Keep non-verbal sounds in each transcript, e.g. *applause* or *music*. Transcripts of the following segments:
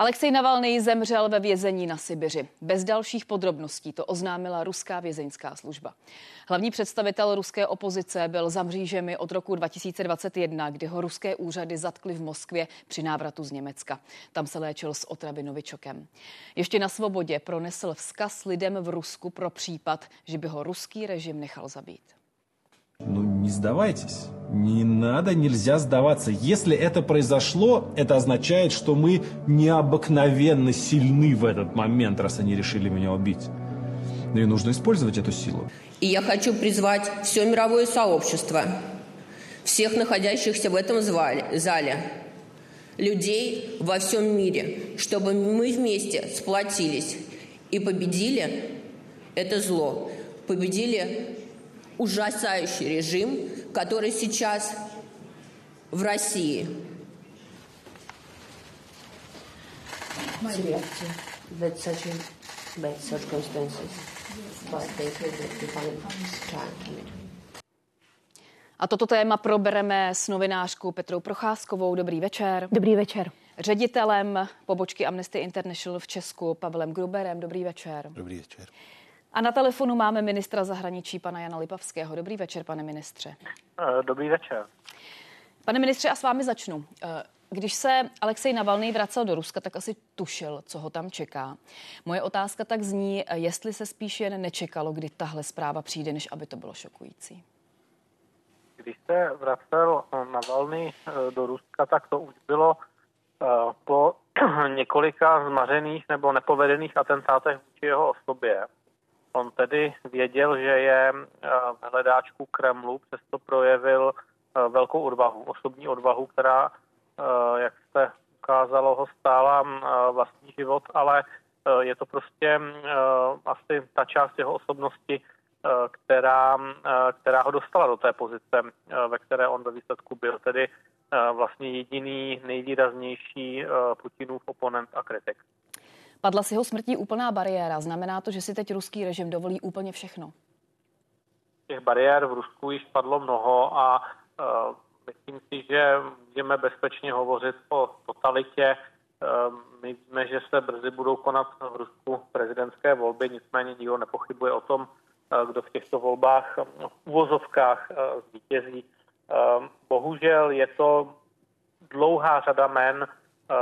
Alexej Navalny zemřel ve vězení na Sibiři. Bez dalších podrobností to oznámila ruská vězeňská služba. Hlavní představitel ruské opozice byl za mřížemi od roku 2021, kdy ho ruské úřady zatkly v Moskvě při návratu z Německa. Tam se léčil s otravy novičokem. Ještě na svobodě pronesl vzkaz lidem v Rusku pro případ, že by ho ruský režim nechal zabít. Ну, не сдавайтесь. Не надо, нельзя сдаваться. Если это произошло, это означает, что мы необыкновенно сильны в этот момент, раз они решили меня убить. И нужно использовать эту силу. И я хочу призвать все мировое сообщество, всех находящихся в этом зале, людей во всем мире, чтобы мы вместе сплотились и победили это зло, победили ужасающий режим, который сейчас в России. That's such a bad circumstances, but they feel that we find time. A toto téma probereme s novinářkou Petrou Procházkovou. Dobrý večer. Dobrý večer. Ředitelem pobočky Amnesty International v Česku Pavlem Gruberem. Dobrý večer. Dobrý večer. A na telefonu máme ministra zahraničí pana Jana Lipavského. Dobrý večer, pane ministře. Eh, dobrý večer. Pane ministře, a s vámi začnu. Eh, když se Alexej Navalný vracel do Ruska, tak asi tušil, co ho tam čeká. Moje otázka tak zní, eh, jestli se spíš jen nečekalo, kdy tahle zpráva přijde, než aby to bylo šokující. Když se vracel Navalný do Ruska, tak to už bylo po *clears throat* několika zmařených nebo nepovedených atentátech vůči jeho osobě. On tedy věděl, že je eh, v hledáčku Kremlu, přesto projevil eh, velkou odvahu, osobní odvahu, která, eh, jak se ukázalo, ho stála vlastní život, ale je to prostě asi ta část jeho osobnosti, která, která ho dostala do té pozice, ve které on ve výsledku byl, tedy vlastně jediný nejvýraznější Putinův oponent a kritik. Padla s jeho smrtí úplná bariéra. Znamená to, že si teď ruský režim dovolí úplně všechno? Těch bariér v Rusku již padlo mnoho a uh, myslím si, že můžeme bezpečně hovořit o totalitě. Uh, my víme, že se brzy budou konat v Rusku prezidentské volby, nicméně nikdo nepochybuje o tom, uh, kdo v těchto volbách v uvozovkách zvítězí. Bohužel je to dlouhá řada men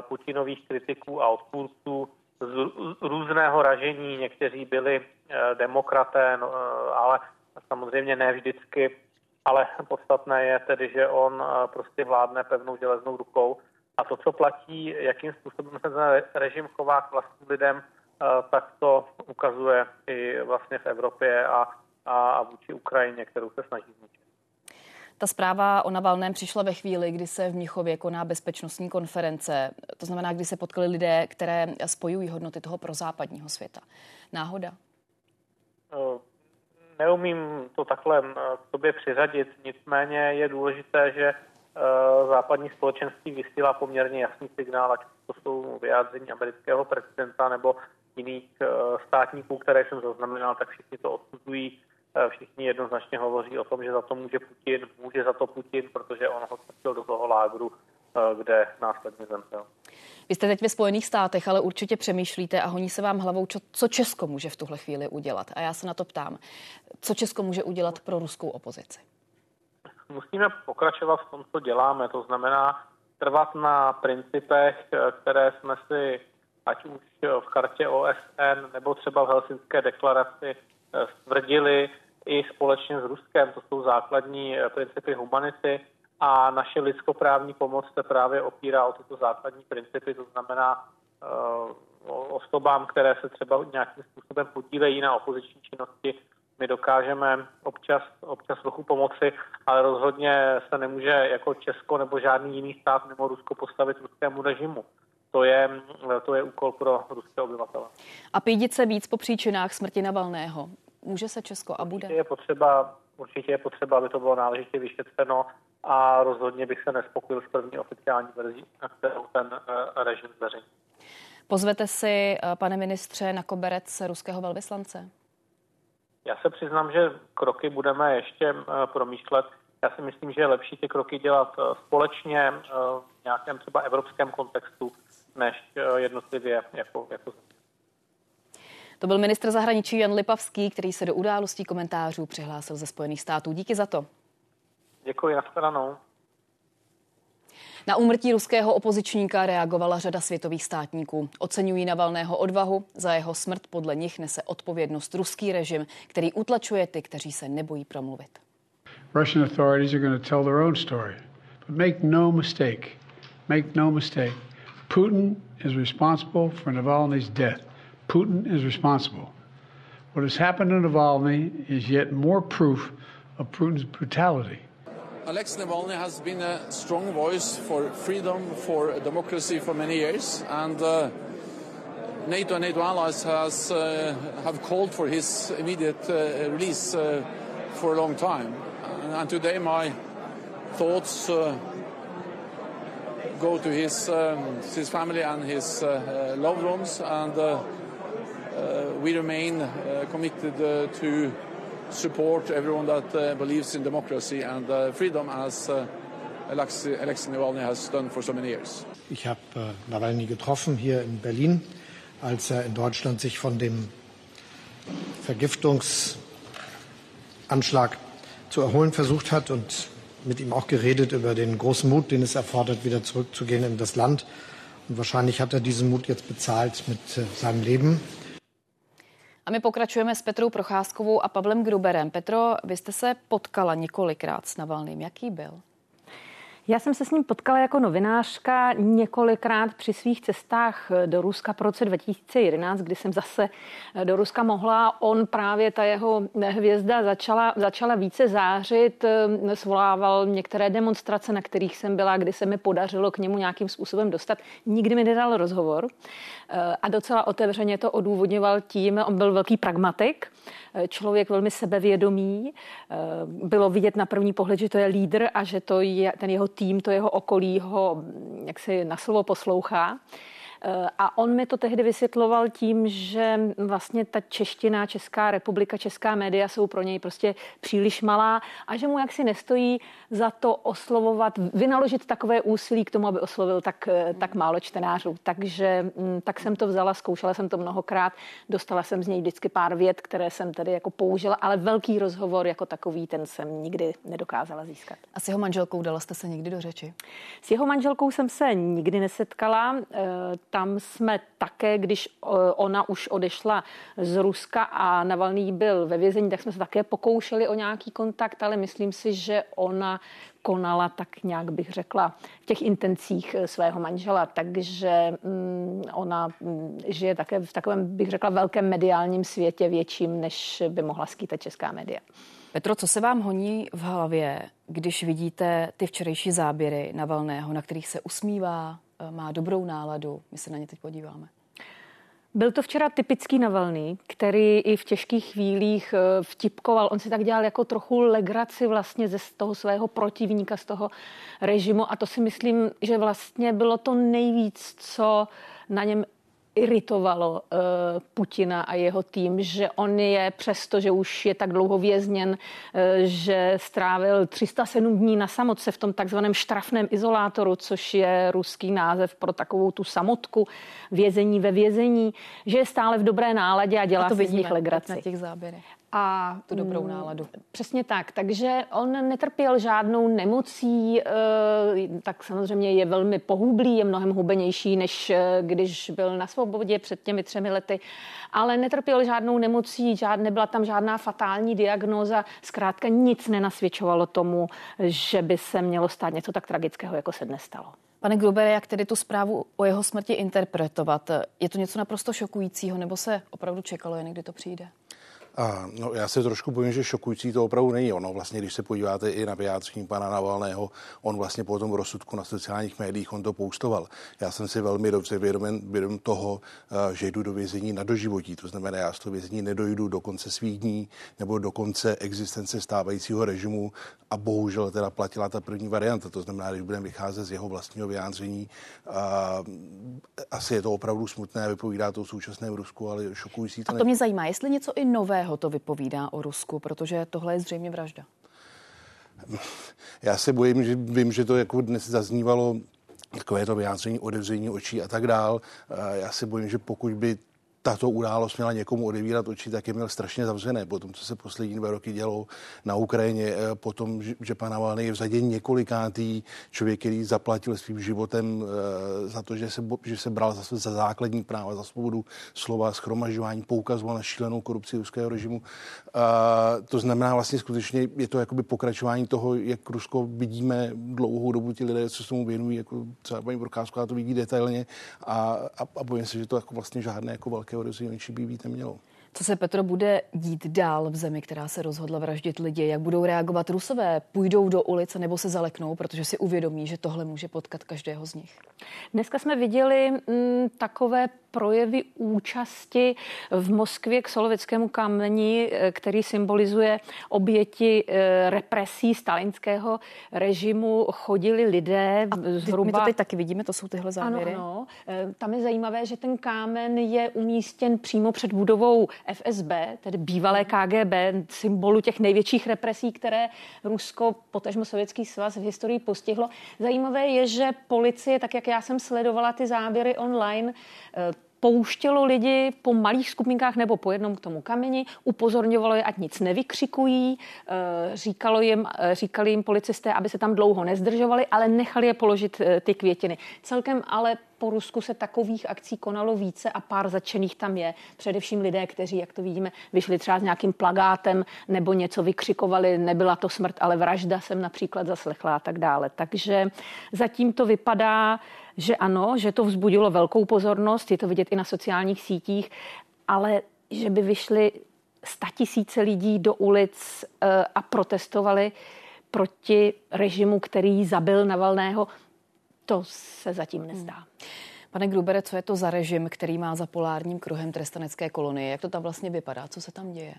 Putinových kritiků a odpůrců, z různého ražení. Někteří byli eh, demokraté, no, eh, ale samozřejmě ne vždycky. Ale podstatné je tedy, že on eh, prostě vládne pevnou železnou rukou. A to, co platí, jakým způsobem se ten režim chová k vlastním lidem, tak to ukazuje i vlastně v Evropě a, a vůči Ukrajině, kterou se snaží. Ta zpráva o Navalném přišla ve chvíli, kdy se v Mnichově koná bezpečnostní konference. To znamená, kdy se potkali lidé, které spojují hodnoty toho prozápadního světa. Náhoda? Eh, neumím to takhle eh, k sobě přiřadit, nicméně je důležité, že eh, západní společenství vysílá poměrně jasný signál, ať to jsou vyjádření amerického prezidenta nebo jiných státníků, které jsem zaznamenal, tak všichni to odsuzují všichni jednoznačně hovoří o tom, že za to může Putin, může za to Putin, protože on ho strčil do toho lágru, eh, kde následně zemřel. Vy jste teď ve Spojených státech, ale určitě přemýšlíte a honí se vám hlavou, co Česko může v tuhle chvíli udělat. A já se na to ptám, co Česko může udělat pro ruskou opozici? Musíme pokračovat v tom, co děláme. To znamená trvat na principech, eh, které jsme si ať už v kartě OSN nebo třeba v Helsinské deklaraci stvrdili i společně s Ruskem. To jsou základní eh, principy humanity a naše lidskoprávní pomoc se právě opírá o tyto základní principy, to znamená uh, osobám, které se třeba nějakým způsobem podílejí na opoziční činnosti, my dokážeme občas, občas trochu pomoci, ale rozhodně se nemůže jako Česko nebo žádný jiný stát mimo Rusko postavit ruskému režimu. To je, to je úkol pro ruské obyvatele. A pídit se víc po příčinách smrti Navalného. Může se Česko a bude? Je potřeba, určitě je potřeba, aby to bylo náležitě vyšetřeno a rozhodně bych se nespokojil s první oficiální verzí, kterou ten uh, režim zveřejní. Pozvete si, uh, pane ministře, na koberec ruského velvyslance? Já se přiznám, že kroky budeme ještě uh, promýšlet. Já si myslím, že je lepší ty kroky dělat společně v nějakém třeba evropském kontextu, než jednotlivě jako, jako to byl ministr zahraničí Jan Lipavský, který se do událostí komentářů přihlásil ze Spojených států. Díky za to. Děkuji, nashledanou. Na úmrtí ruského opozičníka reagovala řada světových státníků. Oceňují Navalného odvahu, za jeho smrt podle nich nese odpovědnost ruský režim, který utlačuje ty, kteří se nebojí promluvit. Russian authorities are going to tell their own story. But make no mistake, make no mistake. Putin is responsible for Navalny's death. Putin is responsible. What has happened in Navalny is yet more proof of Putin's brutality. Alex Navalny has been a strong voice for freedom, for democracy for many years, and uh, NATO and NATO allies has, uh, have called for his immediate uh, release uh, for a long time. And, today my thoughts uh, go to his, um, his family and his uh, loved ones, and we remain committed to support everyone that uh, believes in democracy and uh, freedom as uh, Alexei, Alexei Navalny has done for so many years. Ich habe äh, Nawalny getroffen hier in Berlin, als er in Deutschland sich von dem Vergiftungsanschlag zu erholen versucht hat und mit ihm auch geredet über den großen Mut, den es erfordert, wieder zurückzugehen in das Land. Und wahrscheinlich hat er diesen Mut jetzt bezahlt mit äh, seinem Leben. A my pokračujeme s Petrou Procházkovou a Pavlem Gruberem. Petro, vy jste se potkala několikrát s Navalným. Jaký byl? Já jsem se s ním potkala jako novinářka několikrát při svých cestách do Ruska v roce 2011, kdy jsem zase do Ruska mohla. On právě, ta jeho hvězda začala, začala více zářit, svolával některé demonstrace, na kterých jsem byla, kdy se mi podařilo k němu nějakým způsobem dostat. Nikdy mi nedal rozhovor a docela otevřeně to odůvodňoval tím, on byl velký pragmatik, člověk velmi sebevědomý. Bylo vidět na první pohled, že to je lídr a že to je, ten jeho tým, to jeho okolí ho jak si na slovo poslouchá. Eh, a on mi to tehdy vysvětloval tím, že vlastně ta čeština, Česká republika, česká média jsou pro něj prostě příliš malá a že mu jaksi nestojí za to oslovovat, vynaložit takové úsilí k tomu, aby oslovil tak, eh, tak málo čtenářů. Takže mm, tak jsem to vzala, zkoušela jsem to mnohokrát, dostala jsem z něj vždycky pár vět, které jsem tedy jako použila, ale velký rozhovor jako takový, ten jsem nikdy nedokázala získat. A s jeho manželkou dala jste se někdy do řeči? S jeho manželkou jsem se nikdy nesetkala. Tam jsme také, když ona už odešla z Ruska a Navalný byl ve vězení, tak jsme se také pokoušeli o nějaký kontakt, ale myslím si, že ona konala tak nějak bych řekla v těch intencích eh, svého manžela, takže mm, ona mm, žije také v takovém, bych řekla, velkém mediálním světě, větším, než by mohla skýtat česká média. Petro, co se vám honí v hlavě, když vidíte ty včerejší záběry Navalného, na kterých se usmívá, má dobrou náladu. My se na ně teď podíváme. Byl to včera typický Navalný, který i v těžkých chvílích eh, vtipkoval. On si tak dělal jako trochu legraci vlastně ze toho svého protivníka, z toho režimu a to si myslím, že vlastně bylo to nejvíc, co na něm iritovalo uh, Putina a jeho tým, že on je přesto, že už je tak dlouho vězněn, uh, že strávil 307 dní na samotce v tom takzvaném štrafném izolátoru, což je ruský název pro takovou tu samotku, vězení ve vězení, že je stále v dobré náladě a dělá a to si z nich legraci. Na těch záběrech a tu dobrou mm, náladu. Přesně tak. Takže on netrpěl žádnou nemocí, eh, tak samozřejmě je velmi pohublý, je mnohem hubenější, než eh, když byl na svobodě před těmi třemi lety, ale netrpěl žádnou nemocí, žád, nebyla tam žádná fatální diagnóza, zkrátka nic nenasvědčovalo tomu, že by se mělo stát něco tak tragického, jako se dnes stalo. Pane Grubere, jak tedy tu zprávu o jeho smrti interpretovat? Je to něco naprosto šokujícího, nebo se opravdu čekalo jen, kdy to přijde? A, no, já se trošku bojím, že šokující to opravdu není ono. Vlastně, když se podíváte i na vyjádření pana Navalného, on vlastně po tom rozsudku na sociálních médiích on to poustoval. Já jsem si velmi dobře vědom, vědom toho, eh, že jdu do vězení na doživotí. To znamená, já z toho vězení nedojdu do konce svých dní nebo do konce existence stávajícího režimu a bohužel teda platila ta první varianta. To znamená, když budeme vycházet z jeho vlastního vyjádření, a, asi je to opravdu smutné, vypovídá to o současném Rusku, ale šokující to A to ne... mě zajímá, jestli něco i nového to vypovídá o Rusku, protože tohle je zřejmě vražda. Já se bojím, že vím, že to jako dnes zaznívalo takové to vyjádření odevření očí a tak dál. Já si bojím, že pokud by tato událost měla někomu odevírat oči, tak je měl strašně zavřené. Po tom, co se poslední dva roky dělo na Ukrajině, eh, potom, že pan Navalny je v řadě několikátý člověk, který zaplatil svým životem eh, za to, že se, že se bral za, za základní práva, za svobodu slova, schromažďování, poukazoval na šílenou korupci ruského režimu. A to znamená vlastně skutečně, je to jakoby pokračování toho, jak Rusko vidíme dlouhou dobu ti lidé, co se tomu věnují, jako třeba paní Prokázková to vidí detailně a, a, a bojím se, že to jako vlastně žádné jako velké nějakého rozvíjení by být nemělo. Co se Petro bude dít dál v zemi, která se rozhodla vraždit lidi? Jak budou reagovat Rusové? Půjdou do ulice nebo se zaleknou, protože si uvědomí, že tohle může potkat každého z nich? Dneska jsme viděli m, mm, takové projevy účasti v Moskvě k Solovickému kameni, eh, který symbolizuje oběti eh, represí stalinského režimu. Chodili lidé A zhruba... My to teď taky vidíme, to jsou tyhle záběry. Ano, ano. Eh, tam je zajímavé, že ten kámen je umístěn přímo před budovou FSB, tedy bývalé KGB, symbolu těch největších represí, které Rusko, potažmo Sovětský svaz v historii postihlo. Zajímavé je, že policie, tak jak já jsem sledovala ty záběry online, pouštělo lidi po malých skupinkách nebo po jednom k tomu kameni, upozorňovalo je, ať nic nevykřikují, eh, říkalo jim, eh, říkali jim policisté, aby se tam dlouho nezdržovali, ale nechali je položit eh, ty květiny. Celkem ale po Rusku se takových akcí konalo více a pár začených tam je. Především lidé, kteří, jak to vidíme, vyšli třeba s nějakým plagátem nebo něco vykřikovali, nebyla to smrt, ale vražda jsem například zaslechla a tak dále. Takže zatím to vypadá, že ano, že to vzbudilo velkou pozornost, je to vidět i na sociálních sítích, ale že by vyšly tisíce lidí do ulic eh, a protestovali proti režimu, který zabil Navalného, to se zatím nezdá. Hmm. Pane Grubere, co je to za režim, který má za polárním kruhem trestanecké kolonie? Jak to tam vlastně vypadá? Co se tam děje?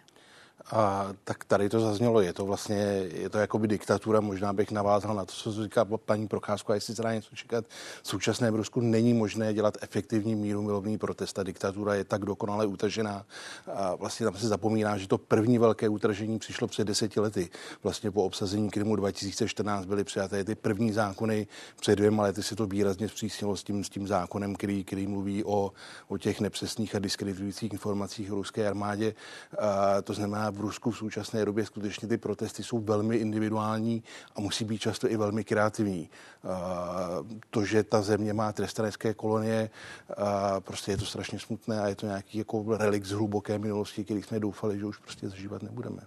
A tak tady to zaznělo, je to vlastně, je to jakoby diktatura, možná bych navázal na to, co říká paní Procházko, a jestli se dá něco čekat. V současném Rusku není možné dělat efektivní míru milovný protest. Ta diktatura je tak dokonale utažená. A vlastně tam se zapomíná, že to první velké utržení přišlo před deseti lety. Vlastně po obsazení Krymu 2014 byly přijaté ty první zákony. Před dvěma lety se to výrazně zpřísnilo s tím, s tím zákonem, který, který mluví o, o těch nepřesných a diskreditujících informacích ruské armádě. A to znamená, v Rusku v současné době skutečně ty protesty jsou velmi individuální a musí být často i velmi kreativní. To, že ta země má trestanecké kolonie, prostě je to strašně smutné a je to nějaký jako relik z hluboké minulosti, který jsme doufali, že už prostě zažívat nebudeme.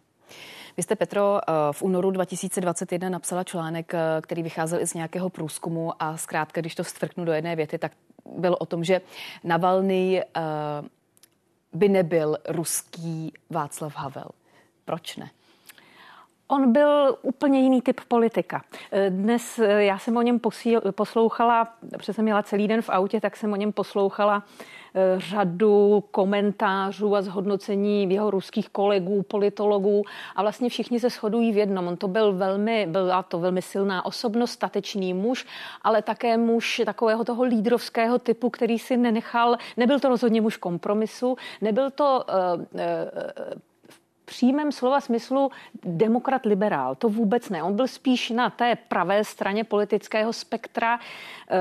Vy jste, Petro, v únoru 2021 napsala článek, který vycházel i z nějakého průzkumu a zkrátka, když to stvrknu do jedné věty, tak byl o tom, že Navalny by nebyl ruský Václav Havel. Proč ne? On byl úplně jiný typ politika. Dnes já jsem o něm posíl, poslouchala, protože jsem měla celý den v autě, tak jsem o něm poslouchala eh, řadu komentářů a zhodnocení jeho ruských kolegů, politologů a vlastně všichni se shodují v jednom. On to byl velmi, byla to velmi silná osobnost, statečný muž, ale také muž takového toho lídrovského typu, který si nenechal, nebyl to rozhodně muž kompromisu, nebyl to uh, uh, přímém slova smyslu demokrat liberál. To vůbec ne. On byl spíš na té pravé straně politického spektra, eh,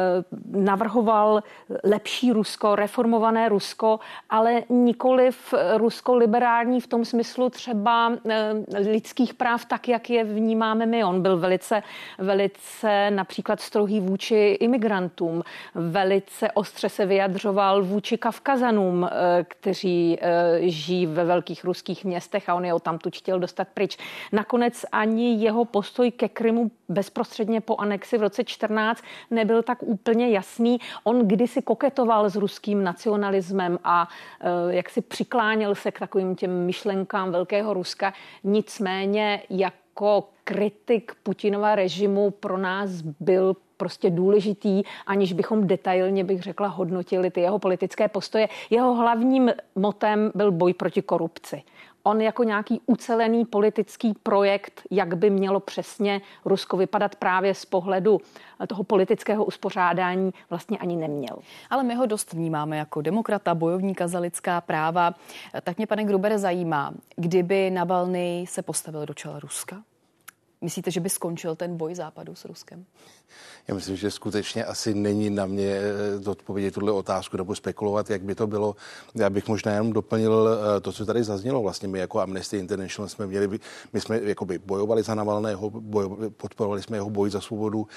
navrhoval lepší Rusko, reformované Rusko, ale nikoli v Rusko liberální v tom smyslu třeba eh, lidských práv tak, jak je vnímáme my. On byl velice, velice například strohý vůči imigrantům, velice ostře se vyjadřoval vůči Kavkazanům, eh, kteří žijí ve velkých ruských městech a on je o tamtud chtěl dostat pryč. Nakonec ani jeho postoj ke Krymu bezprostředně po anexi v roce 14 nebyl tak úplně jasný. On kdysi koketoval s ruským nacionalismem a e, jak si přikláněl se k takovým těm myšlenkám Velkého Ruska. Nicméně jako kritik Putinova režimu pro nás byl prostě důležitý, aniž bychom detailně, bych řekla, hodnotili ty jeho politické postoje. Jeho hlavním motem byl boj proti korupci on jako nějaký ucelený politický projekt, jak by mělo přesně Rusko vypadat právě z pohledu toho politického uspořádání, vlastně ani neměl. Ale my ho dost vnímáme jako demokrata, bojovníka za lidská práva. Tak mě, pane Grubere, zajímá, kdyby Navalny se postavil do čela Ruska? Myslíte, že by skončil ten boj západu s Ruskem? Já myslím, že skutečně asi není na mě eh, odpovědět tuhle otázku nebo spekulovat, jak by to bylo. Já bych možná jenom doplnil eh, to, co tady zaznělo. Vlastně my jako Amnesty International jsme měli, my jsme jakoby bojovali za Navalného, bojo, podporovali jsme jeho boj za svobodu.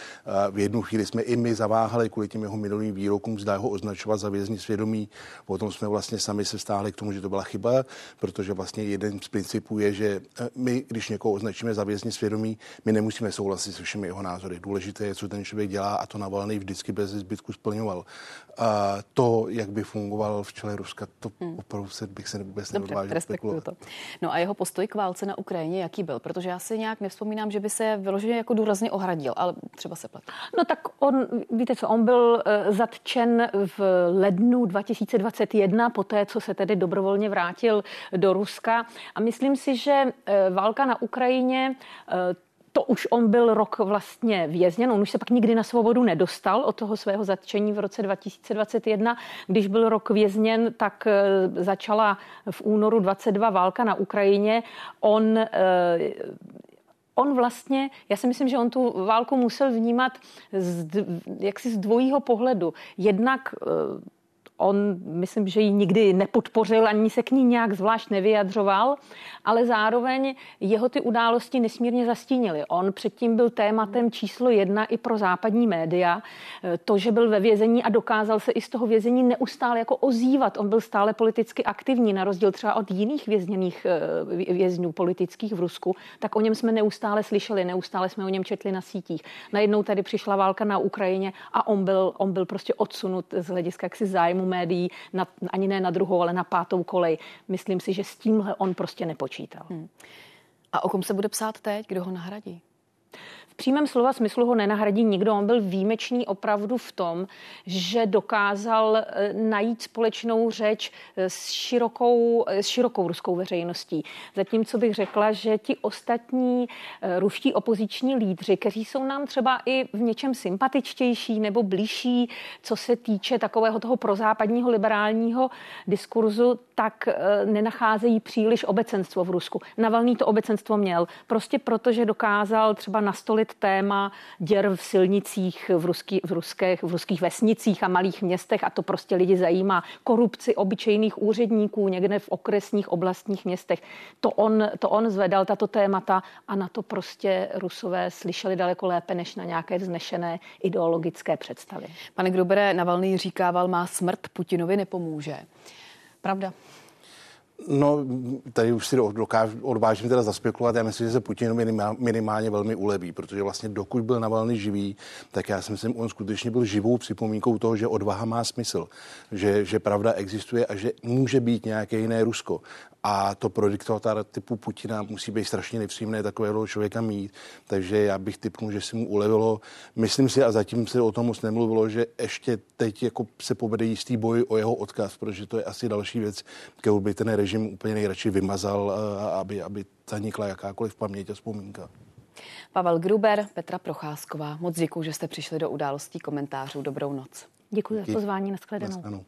V jednu chvíli jsme i my zaváhali kvůli těm jeho minulým výrokům, zdá ho označovat za vězni svědomí. Potom jsme vlastně sami se stáhli k tomu, že to byla chyba, protože vlastně jeden z principů je, že eh, my, když někoho označíme za vězni svědomí, my nemusíme souhlasit se všemi jeho názory. Důležité je, co ten člověk dělá a to Navalny vždycky bez zbytku splňoval. A to, jak by fungoval v čele Ruska, to hmm. opravdu se, bych se vůbec neodvážil spekulovat. To. No a jeho postoj k válce na Ukrajině, jaký byl? Protože já si nějak nevzpomínám, že by se vyloženě jako důrazně ohradil, ale třeba se plet. No tak on, víte co, on byl uh, zatčen v lednu 2021, poté, co se tedy dobrovolně vrátil do Ruska. A myslím si, že uh, válka na Ukrajině uh, to už on byl rok vlastně vězněn, on už se pak nikdy na svobodu nedostal od toho svého zatčení v roce 2021. Když byl rok vězněn, tak eh, začala v únoru 22 válka na Ukrajině. On eh, on vlastně, já si myslím, že on tu válku musel vnímat z, jaksi z dvojího pohledu. Jednak eh, on, myslím, že ji nikdy nepodpořil, ani se k ní nějak zvlášť nevyjadřoval, ale zároveň jeho ty události nesmírně zastínily. On předtím byl tématem číslo jedna i pro západní média. To, že byl ve vězení a dokázal se i z toho vězení neustále jako ozývat. On byl stále politicky aktivní, na rozdíl třeba od jiných vězněných eh, vězňů politických v Rusku, tak o něm jsme neustále slyšeli, neustále jsme o něm četli na sítích. Najednou tady přišla válka na Ukrajině a on byl, on byl prostě odsunut z hlediska jaksi zájmu médií, na, ani ne na druhou, ale na pátou kolej. Myslím si, že s tímhle on prostě nepočítal. Hmm. A o kom se bude psát teď? Kdo ho nahradí? Přímém slova smyslu ho nenahradí nikdo. On byl výjimečný opravdu v tom, že dokázal eh, najít společnou řeč eh, s širokou, eh, s širokou ruskou veřejností. Zatímco bych řekla, že ti ostatní ruští opoziční lídři, kteří jsou nám třeba i v něčem sympatičtější nebo blížší, co se týče takového toho prozápadního liberálního diskurzu, tak nenacházejí příliš obecenstvo v Rusku. Navalný to obecenstvo měl, prostě protože dokázal třeba nastolit téma děr v silnicích v, ruský, v, ruských, v ruských vesnicích a malých městech a to prostě lidi zajímá. Korupci obyčejných úředníků někde v okresních oblastních městech. To on, to on zvedal, tato témata a na to prostě rusové slyšeli daleko lépe než na nějaké vznešené ideologické představy. Pane Grubere, Navalný říkával, má smrt Putinovi nepomůže. Pravda? No, tady už si dokáž, odvážím teda zaspekulovat. Já myslím, že se Putin minimálně velmi uleví, protože vlastně dokud byl Navalny živý, tak já si myslím, on skutečně byl živou připomínkou toho, že odvaha má smysl, že, že pravda existuje a že může být nějaké jiné Rusko. A to pro diktátora typu Putina musí být strašně nepříjemné takového člověka mít. Takže já bych typnul, že si mu ulevilo. Myslím si, a zatím se o tom moc nemluvilo, že ještě teď jako se povede jistý boj o jeho odkaz, protože to je asi další věc, kterou by ten režim úplně nejradši vymazal, aby, aby zanikla jakákoliv paměť a vzpomínka. Pavel Gruber, Petra Procházková. Moc děkuji, že jste přišli do událostí komentářů. Dobrou noc. Děkuji za pozvání. Naschledanou.